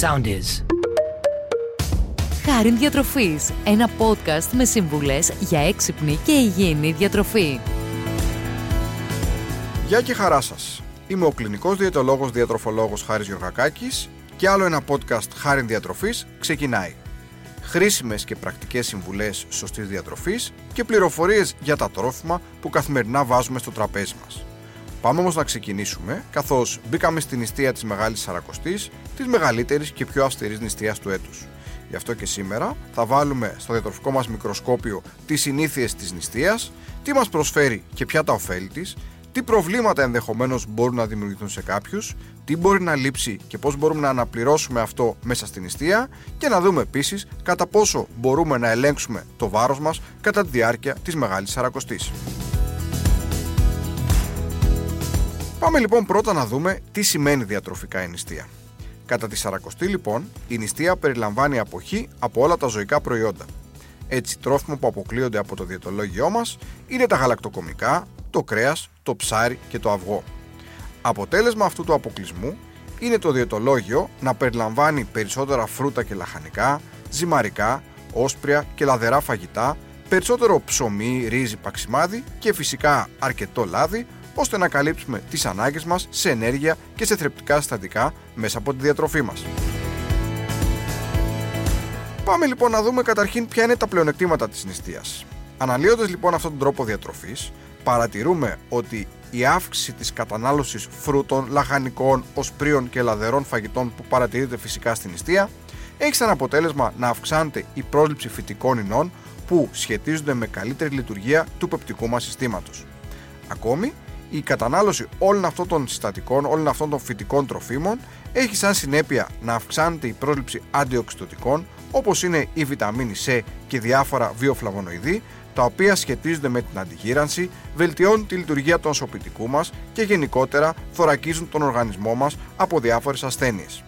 sound is. Χάριν Διατροφής, ένα podcast με σύμβουλες για έξυπνη και υγιεινή διατροφή. Γεια και χαρά σας. Είμαι ο κλινικός διαιτολόγος διατροφολόγος Χάρης Γιωργακάκης και άλλο ένα podcast Χάριν Διατροφής ξεκινάει. Χρήσιμες και πρακτικές συμβουλές σωστής διατροφής και πληροφορίες για τα τρόφιμα που καθημερινά βάζουμε στο τραπέζι μας. Πάμε όμως να ξεκινήσουμε, καθώς μπήκαμε στην νηστεία της Μεγάλης Σαρακοστής, της μεγαλύτερης και πιο αυστηρής νηστείας του έτους. Γι' αυτό και σήμερα θα βάλουμε στο διατροφικό μας μικροσκόπιο τις συνήθειες της νηστείας, τι μας προσφέρει και ποια τα ωφέλη της, τι προβλήματα ενδεχομένως μπορούν να δημιουργηθούν σε κάποιους, τι μπορεί να λείψει και πώς μπορούμε να αναπληρώσουμε αυτό μέσα στην νηστεία και να δούμε επίσης κατά πόσο μπορούμε να ελέγξουμε το βάρος μας κατά τη διάρκεια της Μεγάλης Σαρακοστής. Πάμε λοιπόν πρώτα να δούμε τι σημαίνει διατροφικά η νηστεία. Κατά τη Σαρακοστή λοιπόν, η νηστεία περιλαμβάνει αποχή από όλα τα ζωικά προϊόντα. Έτσι, τρόφιμα που αποκλείονται από το διαιτολόγιό μας είναι τα γαλακτοκομικά, το κρέας, το ψάρι και το αυγό. Αποτέλεσμα αυτού του αποκλεισμού είναι το διαιτολόγιο να περιλαμβάνει περισσότερα φρούτα και λαχανικά, ζυμαρικά, όσπρια και λαδερά φαγητά, περισσότερο ψωμί, ρύζι, παξιμάδι και φυσικά αρκετό λάδι ώστε να καλύψουμε τις ανάγκες μας σε ενέργεια και σε θρεπτικά συστατικά μέσα από τη διατροφή μας. Πάμε λοιπόν να δούμε καταρχήν ποια είναι τα πλεονεκτήματα της νηστείας. Αναλύοντας λοιπόν αυτόν τον τρόπο διατροφής, παρατηρούμε ότι η αύξηση της κατανάλωσης φρούτων, λαχανικών, οσπρίων και λαδερών φαγητών που παρατηρείται φυσικά στην νηστεία έχει σαν αποτέλεσμα να αυξάνεται η πρόσληψη φυτικών ινών που σχετίζονται με καλύτερη λειτουργία του πεπτικού μας συστήματος. Ακόμη, η κατανάλωση όλων αυτών των συστατικών, όλων αυτών των φυτικών τροφίμων έχει σαν συνέπεια να αυξάνεται η πρόσληψη αντιοξυδοτικών όπως είναι η βιταμίνη C και διάφορα βιοφλαβονοειδή τα οποία σχετίζονται με την αντιγύρανση, βελτιώνουν τη λειτουργία των σωπητικού μας και γενικότερα θωρακίζουν τον οργανισμό μας από διάφορες ασθένειες.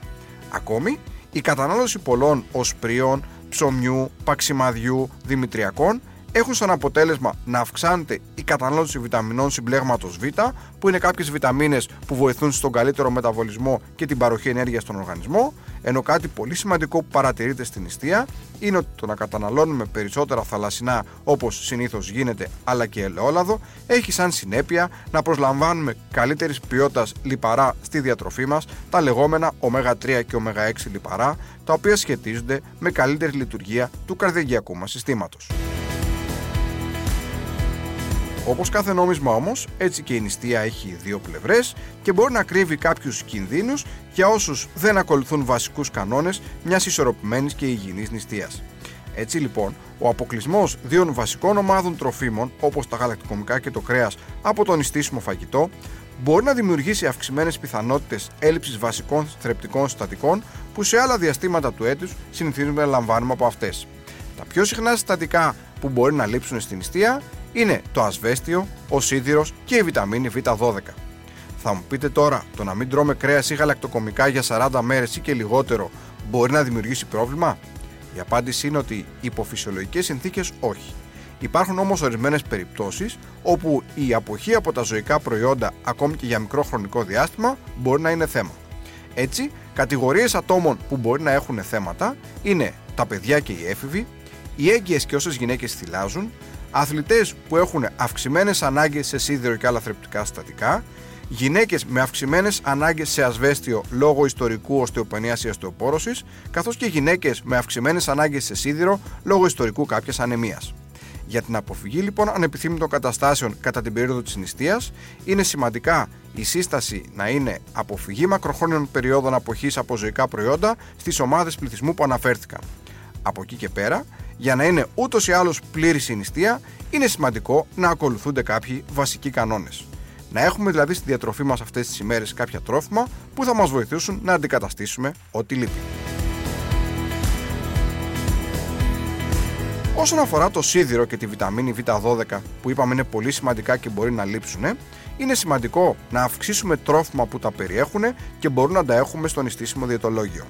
Ακόμη, η κατανάλωση πολλών οσπρίων, ψωμιού, παξιμαδιού, δημητριακών έχουν σαν αποτέλεσμα να αυξάνεται η κατανάλωση βιταμινών συμπλέγματος Β, που είναι κάποιες βιταμίνες που βοηθούν στον καλύτερο μεταβολισμό και την παροχή ενέργειας στον οργανισμό. Ενώ κάτι πολύ σημαντικό που παρατηρείται στην νηστεία είναι ότι το να καταναλώνουμε περισσότερα θαλασσινά όπως συνήθως γίνεται, αλλά και ελαιόλαδο, έχει σαν συνέπεια να προσλαμβάνουμε καλύτερης ποιότητας λιπαρά στη διατροφή μας, τα λεγόμενα ω3 και ω6 λιπαρά, τα οποία σχετίζονται με καλύτερη λειτουργία του καρδιαγιακού μας συστήματος. Όπως κάθε νόμισμα όμως, έτσι και η νηστεία έχει δύο πλευρές και μπορεί να κρύβει κάποιους κινδύνους για όσους δεν ακολουθούν βασικούς κανόνες μιας ισορροπημένης και υγιεινής νηστείας. Έτσι λοιπόν, ο αποκλεισμός δύο βασικών ομάδων τροφίμων, όπως τα γαλακτοκομικά και το κρέας, από το νηστίσιμο φαγητό, μπορεί να δημιουργήσει αυξημένες πιθανότητες έλλειψης βασικών θρεπτικών συστατικών που σε άλλα διαστήματα του έτους συνηθίζουμε να λαμβάνουμε από αυτές. Τα πιο συχνά συστατικά που μπορεί να λείψουν στην νηστεία είναι το ασβέστιο, ο σίδηρος και η βιταμίνη Β12. Θα μου πείτε τώρα, το να μην τρώμε κρέας ή γαλακτοκομικά για 40 μέρες ή και λιγότερο μπορεί να δημιουργήσει πρόβλημα; Η απάντηση είναι ότι υπό φυσιολογικές συνθήκες όχι. Υπάρχουν όμως ορισμένες περιπτώσεις όπου η αποχή από τα ζωικά προϊόντα ακόμη και για μικρό χρονικό διάστημα μπορεί να είναι θέμα. Έτσι, κατηγορίες ατόμων που μπορεί να έχουν θέματα είναι τα παιδιά και οι έφηβοι, οι έγκυες και όσες γυναίκες θυλάζουν, αθλητές που έχουν αυξημένες ανάγκες σε σίδερο και άλλα θρεπτικά συστατικά, γυναίκες με αυξημένες ανάγκες σε ασβέστιο λόγω ιστορικού οστεοπανίας ή οστεοπόρωσης, καθώς και γυναίκες με αυξημένες ανάγκες σε σίδηρο λόγω ιστορικού κάποιας ανεμίας. Για την αποφυγή λοιπόν ανεπιθύμητων καταστάσεων κατά την περίοδο της νηστείας, είναι σημαντικά η σύσταση να είναι αποφυγή μακροχρόνιων περιόδων αποχής από ζωικά προϊόντα στις ομάδες πληθυσμού που αναφέρθηκαν. Από εκεί και πέρα, για να είναι ούτως ή άλλως πλήρης η νηστεία, είναι σημαντικό να ακολουθούνται κάποιοι βασικοί κανόνες. Να έχουμε δηλαδή στη διατροφή μας αυτές τις ημέρες κάποια τρόφιμα που θα μας βοηθήσουν να αντικαταστήσουμε ό,τι λείπει. Όσον αφορά το σίδηρο και τη βιταμίνη Β12 που είπαμε είναι πολύ σημαντικά και μπορεί να λείψουν, είναι σημαντικό να αυξήσουμε τρόφιμα που τα περιέχουν και μπορούν να τα έχουμε στο νηστίσιμο διαιτολόγιο.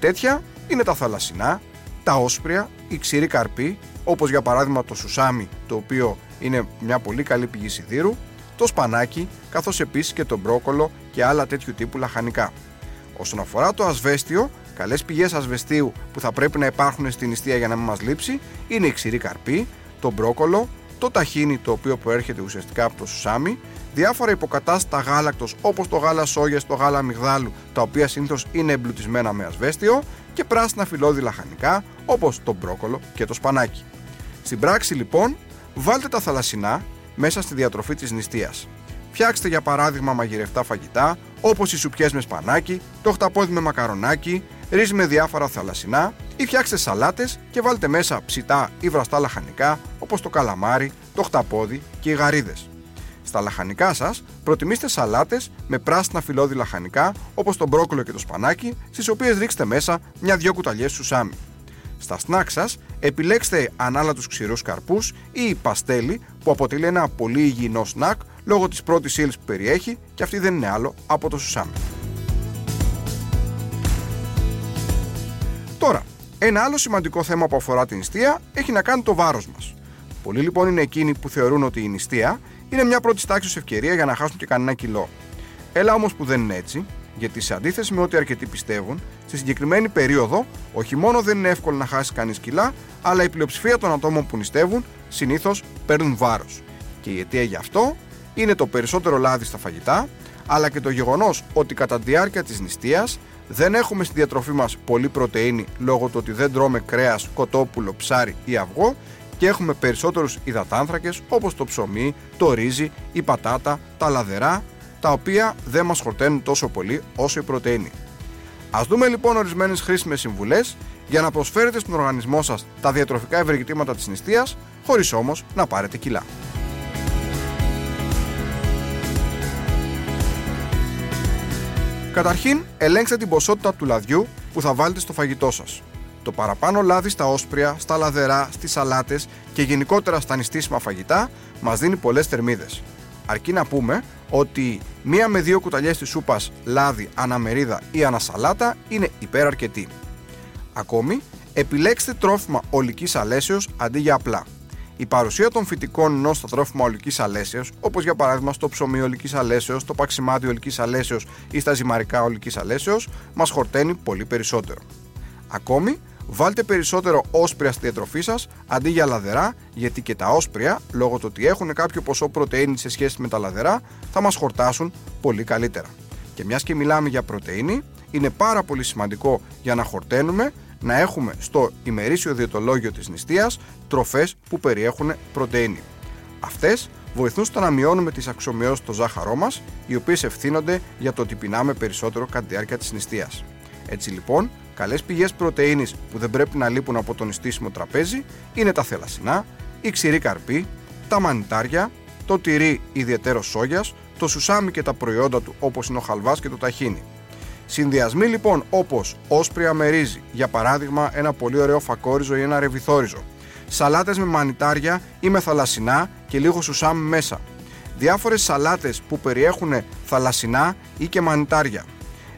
Τέτοια είναι τα θαλασσινά, τα όσπρια, η ξηρή καρπή, όπως για παράδειγμα το σουσάμι, το οποίο είναι μια πολύ καλή πηγή σιδήρου, το σπανάκι, καθώς επίσης και το μπρόκολο και άλλα τέτοιου τύπου λαχανικά. Όσον αφορά το ασβέστιο, καλές πηγές ασβεστίου που θα πρέπει να υπάρχουν στην νηστεία για να μην μας λείψει είναι η ξηρή καρπή, το μπρόκολο, το ταχίνι το οποίο προέρχεται ουσιαστικά από το σουσάμι, διάφορα υποκατάστατα γάλακτος όπως το γάλα σόγιας, το γάλα αμυγδάλου, τα οποία συνήθως είναι εμπλουτισμένα με ασβέστιο, και πράσινα φυλλώδη λαχανικά όπως το μπρόκολο και το σπανάκι. Στην πράξη λοιπόν, βάλτε τα θαλασσινά μέσα στη διατροφή της νηστείας. Φτιάξτε για παράδειγμα μαγειρευτά φαγητά όπως οι σουπιές με σπανάκι, το χταπόδι με μακαρονάκι, ρύζι με διάφορα θαλασσινά ή φτιάξτε σαλάτες και βάλτε μέσα ψητά ή βραστά λαχανικά όπως το καλαμάρι, το χταπόδι και οι γαρίδες. Στα λαχανικά σας, προτιμήστε σαλάτες με πράσινα φυλλώδη λαχανικά όπως το μπρόκολο και το σπανάκι, στις οποίες ρίξτε μέσα μια-δυο κουταλιές σουσάμι. Στα σνακ σας, επιλέξτε ανάλατους ξηρούς καρπούς ή παστέλι που αποτελεί ένα πολύ υγιεινό σνακ λόγω της πρώτης ύλης που περιέχει και αυτή δεν είναι άλλο από το σουσάμι. Τώρα, ένα άλλο σημαντικό θέμα που αφορά την νηστεία έχει να κάνει το βάρος μας. Πολλοί λοιπόν είναι εκείνοι που θεωρούν ότι η νηστεία είναι μια πρώτη τάξη ευκαιρία για να χάσουν και κανένα κιλό. Έλα όμως που δεν είναι έτσι, γιατί σε αντίθεση με ό,τι αρκετοί πιστεύουν, στη συγκεκριμένη περίοδο όχι μόνο δεν είναι εύκολο να χάσει κανείς κιλά, αλλά η πλειοψηφία των ατόμων που νηστεύουν συνήθως παίρνουν βάρος. Και η αιτία γι' αυτό είναι το περισσότερο λάδι στα φαγητά, αλλά και το γεγονός ότι κατά τη διάρκεια της νηστείας δεν έχουμε στη διατροφή μας πολύ πρωτενη λόγω του ότι δεν τρώμε κρέας, κοτόπουλο, ψάρι ή αυγό και έχουμε περισσότερους υδατάνθρακες όπως το ψωμί, το ρύζι, η πατάτα, τα λαδερά, τα οποία δεν μας χορταίνουν τόσο πολύ όσο η πρωτεΐνη. Ας δούμε λοιπόν ορισμένες χρήσιμες συμβουλές για να προσφέρετε στον οργανισμό σας τα διατροφικά ευεργετήματα της νηστείας, χωρίς όμως να πάρετε κιλά. Καταρχήν, ελέγξτε την ποσότητα του λαδιού που θα βάλετε στο φαγητό σας. Το παραπάνω λάδι στα όσπρια, στα λαδερά, στις σαλάτες και γενικότερα στα νηστίσιμα φαγητά μας δίνει πολλές θερμίδες. Αρκεί να πούμε ότι μία με δύο κουταλιές της σούπας λάδι, αναμερίδα ή ανασαλάτα είναι υπεραρκετή. Ακόμη, επιλέξτε τρόφιμα ολικής αλέσεως αντί για απλά. Η παρουσία των φυτικών ενός στα τρόφιμα ολικής αλέσεως, όπως για παράδειγμα στο ψωμί ολικής αλέσεως, στο παξιμάδι ολικής αλέσεως ή στα ζυμαρικά ολικής αλέσεως, μας χορταίνει πολύ περισσότερο. Ακόμη, Βάλτε περισσότερο όσπρια στη διατροφή σας αντί για λαδερά, γιατί και τα όσπρια, λόγω του ότι έχουν κάποιο ποσό πρωτενη σε σχέση με τα λαδερά, θα μας χορτάσουν πολύ καλύτερα. Και μιας και μιλάμε για πρωτενη, είναι πάρα πολύ σημαντικό για να χορταίνουμε να έχουμε στο ημερήσιο διαιτολόγιο της νηστείας τροφές που περιέχουν πρωτεΐνη. Αυτές βοηθούν στο να μειώνουμε τις αξιομοιώσεις στο ζάχαρό μας, οι οποίες ευθύνονται για το ότι πεινάμε περισσότερο κατά τη διάρκεια της νηστείας. Έτσι λοιπόν, Καλές πηγές πρωτενη που δεν πρέπει να λείπουν από το νηστίσιμο τραπέζι είναι τα θελασσινά, η ξηρή καρπή, τα μανιτάρια, το τυρί ιδιαίτερος σόγιας, το σουσάμι και τα προϊόντα του όπως είναι ο χαλβάς και το ταχίνι. Συνδυασμοί λοιπόν όπως όσπρια με ρύζι, για παράδειγμα ένα πολύ ωραίο φακόριζο ή ένα ρεβιθόριζο, σαλάτες με μανιτάρια ή με θαλασσινά και λίγο σουσάμι μέσα, διάφορες σαλάτες που περιέχουν θαλασσινά ή και μανιτάρια,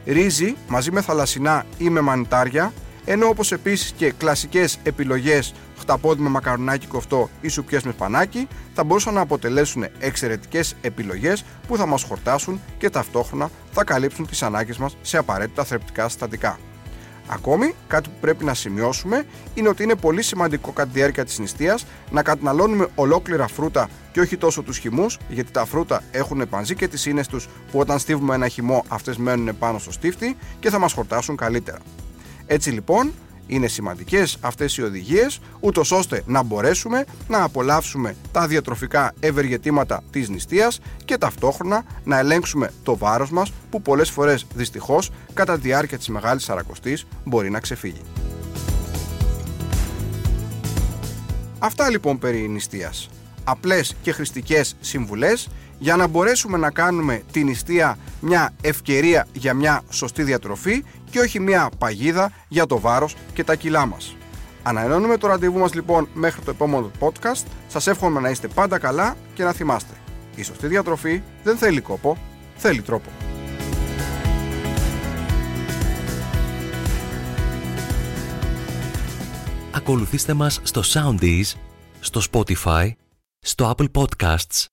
ρύζι μαζί με θαλασσινά ή με μανιτάρια, ενώ όπως επίσης και κλασικές επιλογές χταπόδι με μακαρονάκι κοφτό ή σουπιές με σπανάκι θα μπορούσαν να αποτελέσουν εξαιρετικές επιλογές που θα μας χορτάσουν και ταυτόχρονα θα καλύψουν τις ανάγκες μας σε απαραίτητα θρεπτικά συστατικά. Ακόμη, κάτι που πρέπει να σημειώσουμε είναι ότι είναι πολύ σημαντικό κατά τη διάρκεια της νηστείας να καταναλώνουμε ολόκληρα φρούτα και όχι τόσο τους χυμούς, γιατί τα φρούτα έχουν πανζή και τις ίνες τους που όταν στίβουμε ένα χυμό αυτές μένουν πάνω στο στίφτη και θα μας χορτάσουν καλύτερα. Έτσι λοιπόν, είναι σημαντικές αυτές οι οδηγίες ούτως ώστε να μπορέσουμε να απολαύσουμε τα διατροφικά ευεργετήματα της νηστείας και ταυτόχρονα να ελέγξουμε το βάρος μας που πολλές φορές δυστυχώς κατά τη διάρκεια της Μεγάλης Σαρακοστής μπορεί να ξεφύγει. Αυτά λοιπόν περί νηστείας. Απλές και χρηστικές συμβουλές για να μπορέσουμε να κάνουμε την νηστεία μια ευκαιρία για μια σωστή διατροφή και όχι μια παγίδα για το βάρος και τα κιλά μας. Ανανεώνουμε το ραντεβού μας λοιπόν μέχρι το επόμενο podcast. Σας εύχομαι να είστε πάντα καλά και να θυμάστε. Η σωστή διατροφή δεν θέλει κόπο, θέλει τρόπο. Ακολουθήστε μας στο Soundees, στο Spotify, στο Apple Podcasts